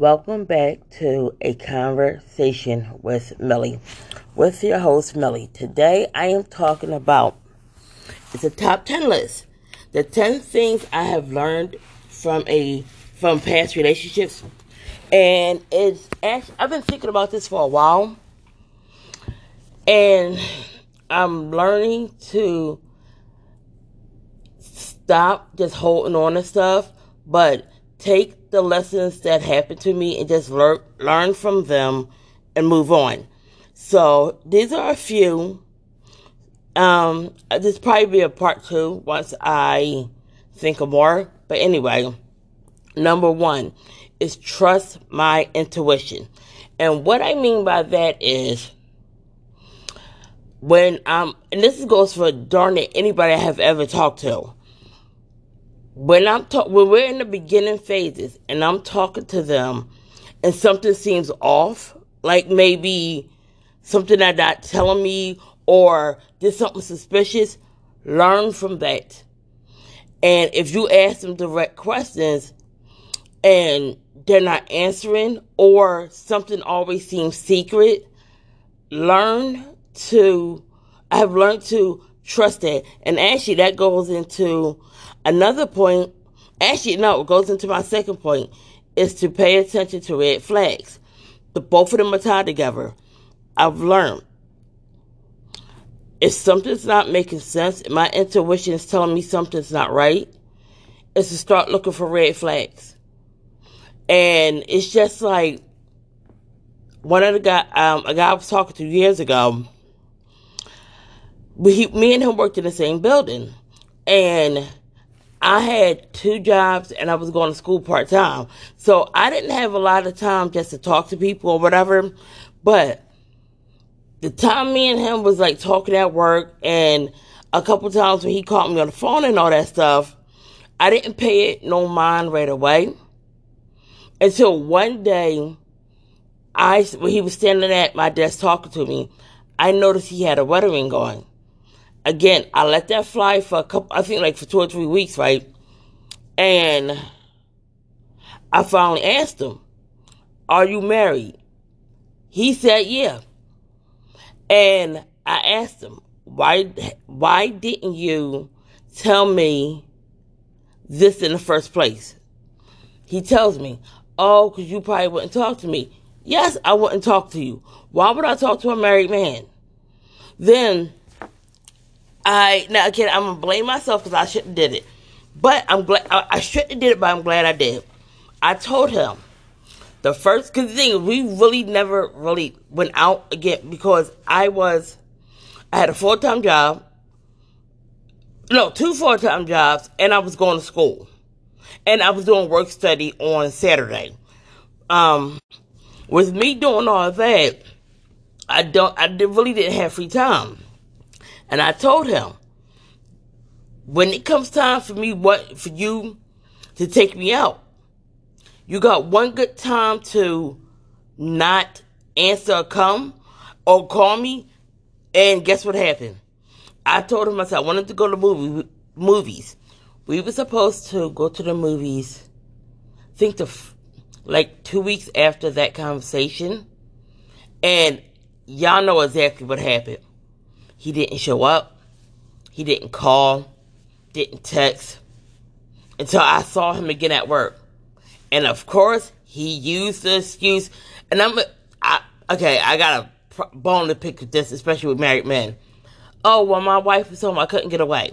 Welcome back to a conversation with Millie, with your host Millie. Today I am talking about it's a top ten list. The ten things I have learned from a from past relationships, and it's actually I've been thinking about this for a while, and I'm learning to stop just holding on to stuff, but take the lessons that happened to me and just learn learn from them and move on. So these are a few. Um, this probably be a part two once I think of more. But anyway, number one is trust my intuition. And what I mean by that is when um and this goes for darn it anybody I have ever talked to when I'm talk when we're in the beginning phases and I'm talking to them and something seems off, like maybe something they're not telling me or there's something suspicious, learn from that. And if you ask them direct questions and they're not answering or something always seems secret, learn to I have learned to trust that. And actually that goes into Another point, actually, no, it goes into my second point, is to pay attention to red flags. The both of them are tied together. I've learned if something's not making sense, my intuition is telling me something's not right, is to start looking for red flags. And it's just like one of the guy, um, a guy I was talking to years ago. We, me and him worked in the same building, and I had two jobs and I was going to school part time. So I didn't have a lot of time just to talk to people or whatever. But the time me and him was like talking at work and a couple times when he called me on the phone and all that stuff, I didn't pay it no mind right away. Until one day, I when he was standing at my desk talking to me, I noticed he had a wedding ring again, I let that fly for a couple, I think like for two or three weeks, right? And I finally asked him, Are you married? He said, Yeah. And I asked him, Why, why didn't you tell me this in the first place? He tells me, Oh, because you probably wouldn't talk to me. Yes, I wouldn't talk to you. Why would I talk to a married man? Then I now again I'm gonna blame myself because I shouldn't did it, but I'm glad I, I shouldn't did it, but I'm glad I did. I told him the first the thing we really never really went out again because I was I had a full time job, no two full time jobs, and I was going to school, and I was doing work study on Saturday. Um, with me doing all that, I don't I really didn't have free time. And I told him, when it comes time for me, what, for you to take me out, you got one good time to not answer or come or call me. And guess what happened? I told him I said I wanted to go to movie, movies. We were supposed to go to the movies. I think the like two weeks after that conversation, and y'all know exactly what happened. He didn't show up. He didn't call, didn't text until I saw him again at work. And of course, he used the excuse. And I'm, I, okay, I got a bone to pick with this, especially with married men. Oh, well, my wife was home. I couldn't get away.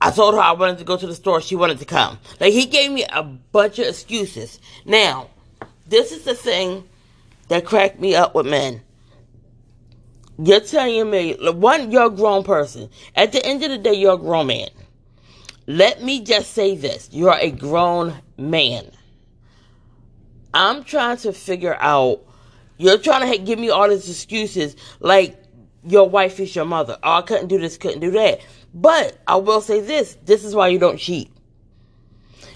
I told her I wanted to go to the store. She wanted to come. Like, he gave me a bunch of excuses. Now, this is the thing that cracked me up with men. You're telling me, one, you're a grown person. At the end of the day, you're a grown man. Let me just say this you're a grown man. I'm trying to figure out, you're trying to give me all these excuses like your wife is your mother. Oh, I couldn't do this, couldn't do that. But I will say this this is why you don't cheat.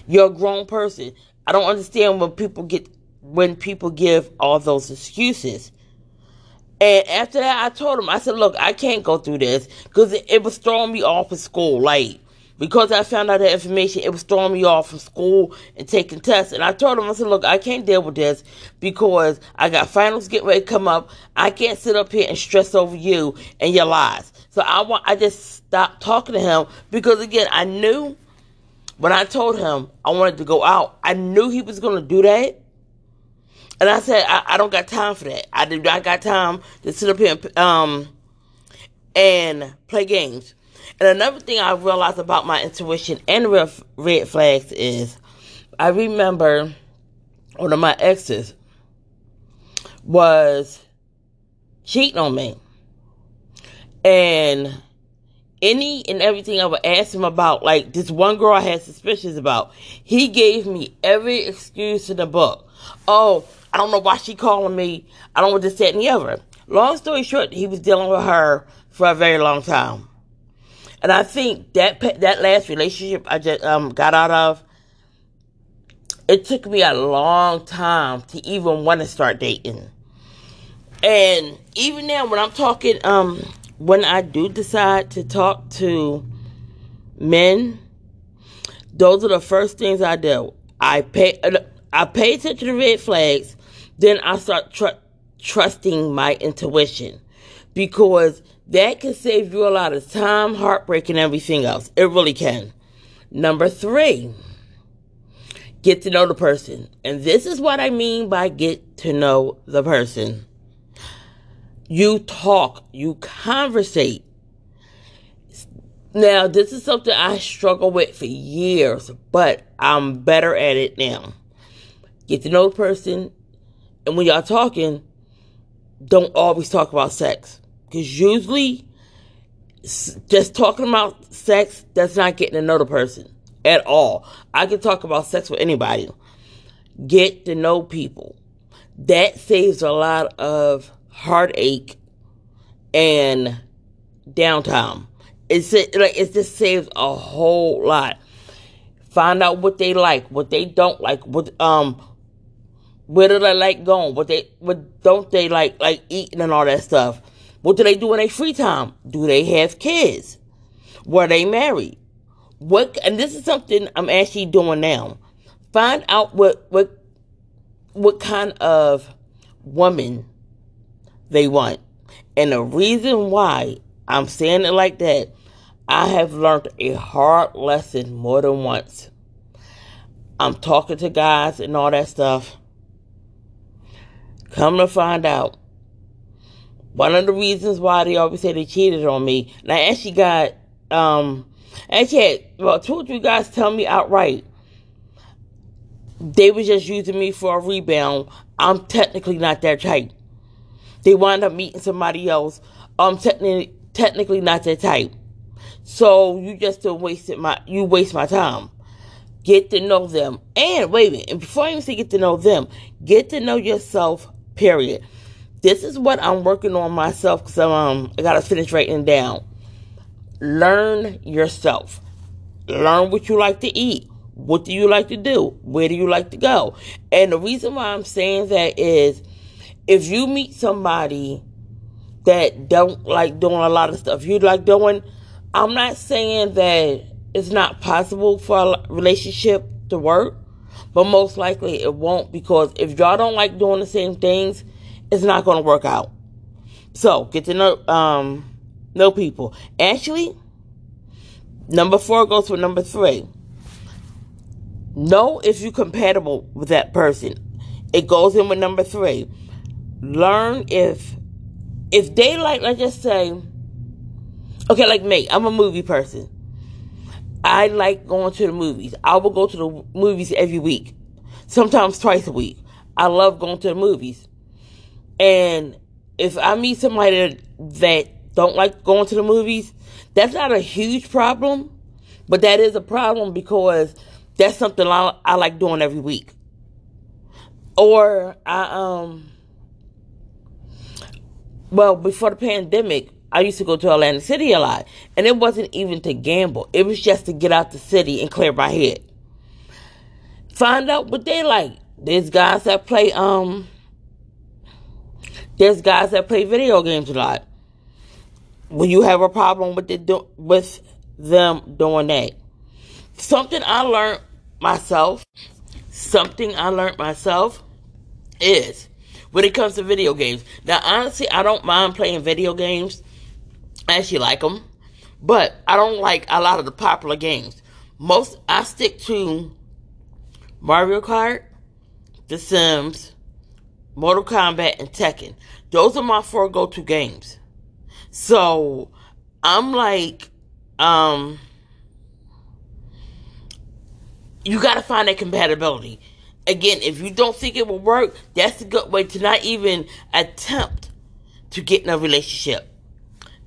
You're a grown person. I don't understand when people get when people give all those excuses. And after that, I told him, I said, look, I can't go through this because it, it, was throwing me off of school. Like, because I found out that information, it was throwing me off from school and taking tests. And I told him, I said, look, I can't deal with this because I got finals getting ready to come up. I can't sit up here and stress over you and your lies. So I want, I just stopped talking to him because again, I knew when I told him I wanted to go out, I knew he was going to do that. And I said, I, I, don't got time for that. I did. I got time to sit up here and, um, and play games. And another thing I realized about my intuition and red flags is I remember one of my exes was cheating on me. And any and everything I would ask him about, like this one girl I had suspicions about, he gave me every excuse in the book. Oh, I don't know why she calling me. I don't want this, that, and the other. Long story short, he was dealing with her for a very long time. And I think that that last relationship I just um, got out of, it took me a long time to even want to start dating. And even now, when I'm talking, um, when I do decide to talk to men, those are the first things I do. I pay, I pay attention to red flags, then I start tr- trusting my intuition because that can save you a lot of time, heartbreak, and everything else. It really can. Number three, get to know the person. And this is what I mean by get to know the person. You talk, you conversate. Now, this is something I struggle with for years, but I'm better at it now. Get to know the person, and when y'all talking, don't always talk about sex. Because usually, just talking about sex, that's not getting to know the person at all. I can talk about sex with anybody. Get to know people. That saves a lot of heartache and downtime. It's like it just saves a whole lot. Find out what they like, what they don't like, what um where do they like going, what they what don't they like like eating and all that stuff. What do they do in their free time? Do they have kids? Were they married? What and this is something I'm actually doing now. Find out what what what kind of woman they want. And the reason why I'm saying it like that, I have learned a hard lesson more than once. I'm talking to guys and all that stuff. Come to find out, one of the reasons why they always say they cheated on me, and I actually got, um, actually had, well, two or three guys tell me outright they was just using me for a rebound. I'm technically not their type. They wind up meeting somebody else. I'm technically technically not their type. So you just don't waste my you waste my time. Get to know them. And wait a minute, and before I even say get to know them, get to know yourself, period. This is what I'm working on myself because um, I got to finish writing down. Learn yourself. Learn what you like to eat. What do you like to do? Where do you like to go? And the reason why I'm saying that is if you meet somebody that don't like doing a lot of stuff you like doing, I'm not saying that it's not possible for a relationship to work, but most likely it won't because if y'all don't like doing the same things, it's not going to work out. So get to know um, know people. Actually, number four goes for number three. Know if you're compatible with that person. It goes in with number three. Learn if if they like, let's just say, okay, like me, I'm a movie person. I like going to the movies. I will go to the movies every week, sometimes twice a week. I love going to the movies. And if I meet somebody that don't like going to the movies, that's not a huge problem, but that is a problem because that's something I, I like doing every week. Or I um well, before the pandemic, I used to go to Atlantic City a lot, and it wasn't even to gamble. It was just to get out the city and clear my head. Find out what they like. There's guys that play um there's guys that play video games a lot. When you have a problem with the, with them doing that, something I learned myself, something I learned myself is when it comes to video games. Now, honestly, I don't mind playing video games. I actually like them, but I don't like a lot of the popular games. Most I stick to Mario Kart, The Sims, Mortal Kombat, and Tekken. Those are my four go-to games. So I'm like, um, you got to find that compatibility. Again, if you don't think it will work, that's a good way to not even attempt to get in a relationship.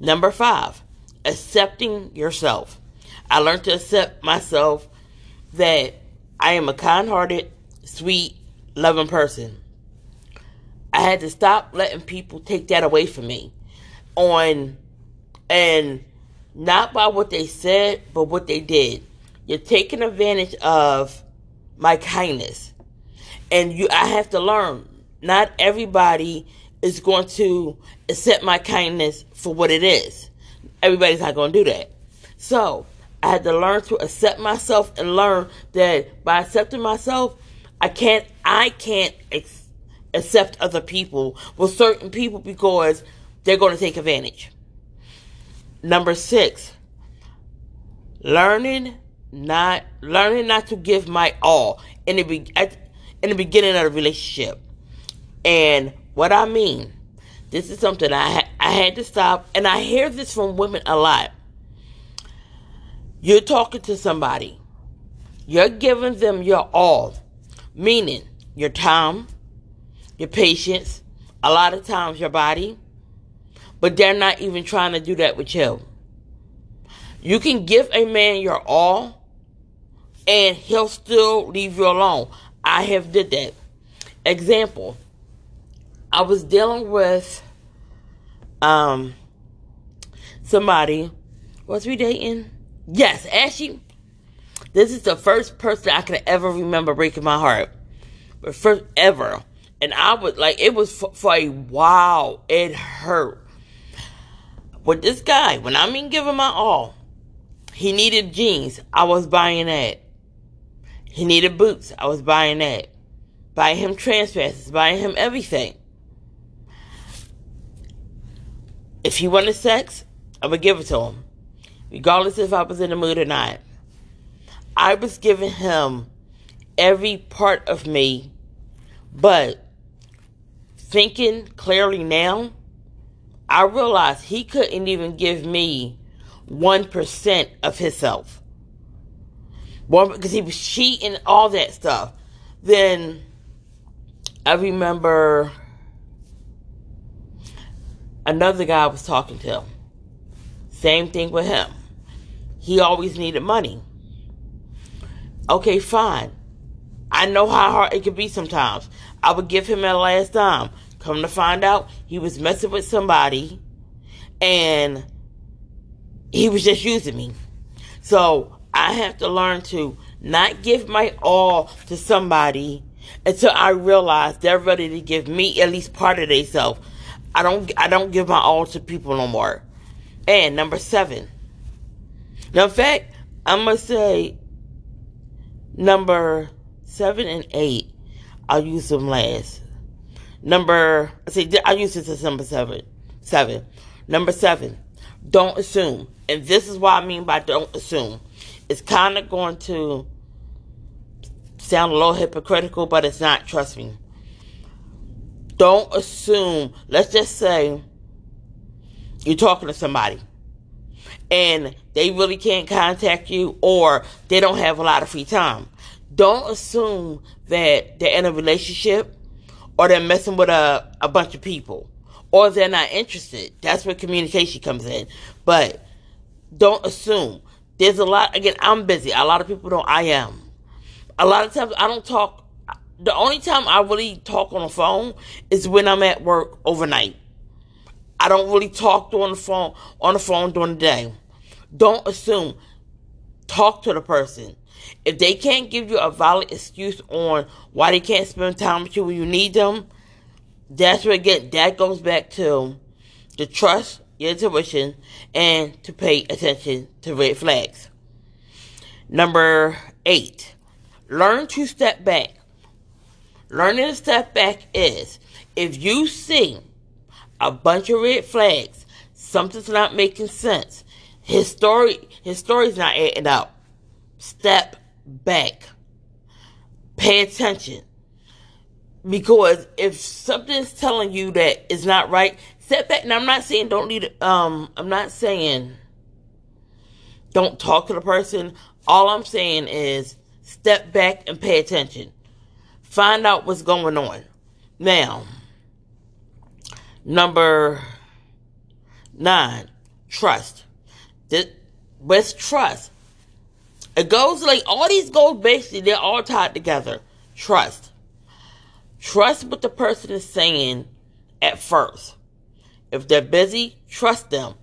Number five, accepting yourself. I learned to accept myself that I am a kind hearted, sweet, loving person. I had to stop letting people take that away from me on and not by what they said, but what they did. You're taking advantage of my kindness. And you I have to learn. Not everybody is going to accept my kindness for what it is. Everybody's not going to do that. So, I had to learn to accept myself and learn that by accepting myself, I can't I can't ex- accept other people with certain people because they're going to take advantage. Number 6, learning not learning not to give my all in the be, at, in the beginning of a relationship. And what I mean, this is something I ha- I had to stop, and I hear this from women a lot. You're talking to somebody, you're giving them your all, meaning your time, your patience, a lot of times your body, but they're not even trying to do that with you. You can give a man your all and he'll still leave you alone. I have did that. Example, I was dealing with um somebody. Was we dating? Yes, Ashley. This is the first person I can ever remember breaking my heart. But first ever. And I was like, it was for, for a while. It hurt. But this guy, when I mean giving my all, he needed jeans. I was buying that. He needed boots. I was buying that. Buying him transfers, buying him everything. If he wanted sex, I would give it to him. Regardless if I was in the mood or not. I was giving him every part of me, but thinking clearly now, I realized he couldn't even give me 1% of himself. Because he was cheating, all that stuff. Then I remember another guy was talking to. Him. Same thing with him. He always needed money. Okay, fine. I know how hard it can be sometimes. I would give him a last dime. Come to find out, he was messing with somebody and he was just using me. So I have to learn to not give my all to somebody until I realize they're ready to give me at least part of themselves. I don't I don't give my all to people no more. And number seven. Now in fact, I must say number seven and eight, I'll use them last. Number I see I use this as number seven. Seven. Number seven. Don't assume. And this is what I mean by don't assume it's kind of going to sound a little hypocritical, but it's not. Trust me. Don't assume, let's just say you're talking to somebody and they really can't contact you or they don't have a lot of free time. Don't assume that they're in a relationship or they're messing with a, a bunch of people or they're not interested. That's where communication comes in. But don't assume. There's a lot, again, I'm busy. A lot of people don't, I am. A lot of times I don't talk. The only time I really talk on the phone is when I'm at work overnight. I don't really talk on the phone on the phone during the day. Don't assume. Talk to the person. If they can't give you a valid excuse on why they can't spend time with you when you need them, that's where again that goes back to the trust your intuition, and to pay attention to red flags. Number eight, learn to step back. Learning to step back is if you see a bunch of red flags, something's not making sense, his story his story's not adding up. Step back. Pay attention. Because if something's telling you that it's not right, step back. Now I'm not saying don't need um I'm not saying don't talk to the person. All I'm saying is step back and pay attention. Find out what's going on. Now, number nine, trust. This, with trust, it goes like all these goals basically, they're all tied together. Trust. Trust what the person is saying at first. If they're busy, trust them.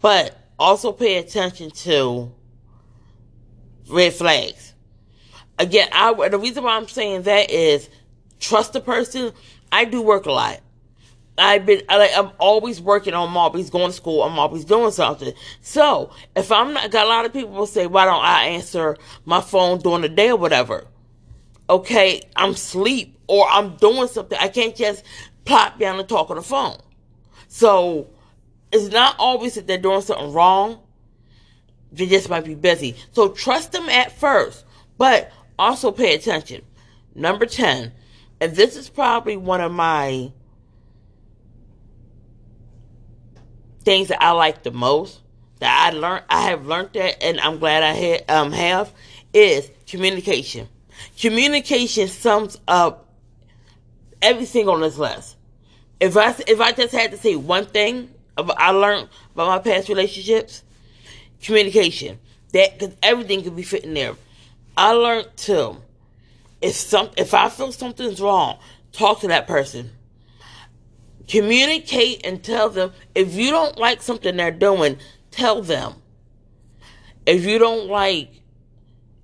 But also pay attention to red flags. Again, I the reason why I'm saying that is trust the person. I do work a lot. I've been like I'm always working on always going to school. I'm always doing something. So if I'm not got a lot of people will say, why don't I answer my phone during the day or whatever? Okay, I'm sleep or I'm doing something. I can't just plop down and talk on the phone. So it's not always that they're doing something wrong. They just might be busy. So trust them at first, but also pay attention. Number 10, and this is probably one of my things that I like the most that I learned, I have learned that, and I'm glad I um, have, is communication. Communication sums up everything on this list. If I if I just had to say one thing I learned about my past relationships, communication. That because everything could be fitting there. I learned to if some if I feel something's wrong, talk to that person. Communicate and tell them if you don't like something they're doing, tell them. If you don't like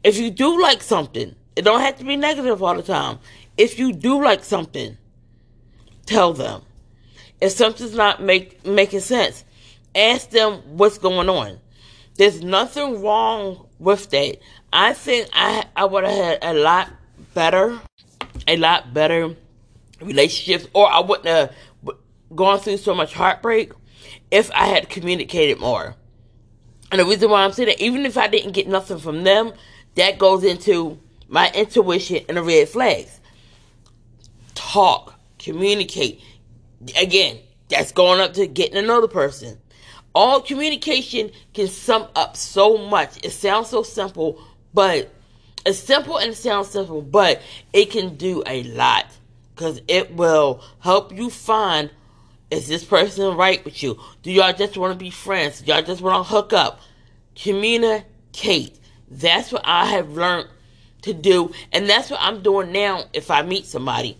if you do like something, it don't have to be negative all the time. If you do like something, tell them. If something's not make making sense, ask them what's going on. There's nothing wrong with that. I think I I would have had a lot better, a lot better relationships, or I wouldn't have gone through so much heartbreak if I had communicated more. And the reason why I'm saying that, even if I didn't get nothing from them, that goes into my intuition and the red flags. Talk, communicate. Again, that's going up to getting another person. All communication can sum up so much. It sounds so simple, but it's simple and it sounds simple, but it can do a lot because it will help you find is this person right with you? Do y'all just want to be friends? Do y'all just want to hook up? Communicate. That's what I have learned to do, and that's what I'm doing now. If I meet somebody,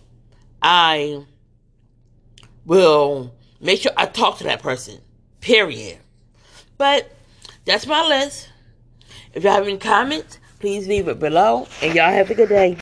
I will make sure I talk to that person. Period. But that's my list. If y'all have any comments, please leave it below. And y'all have a good day.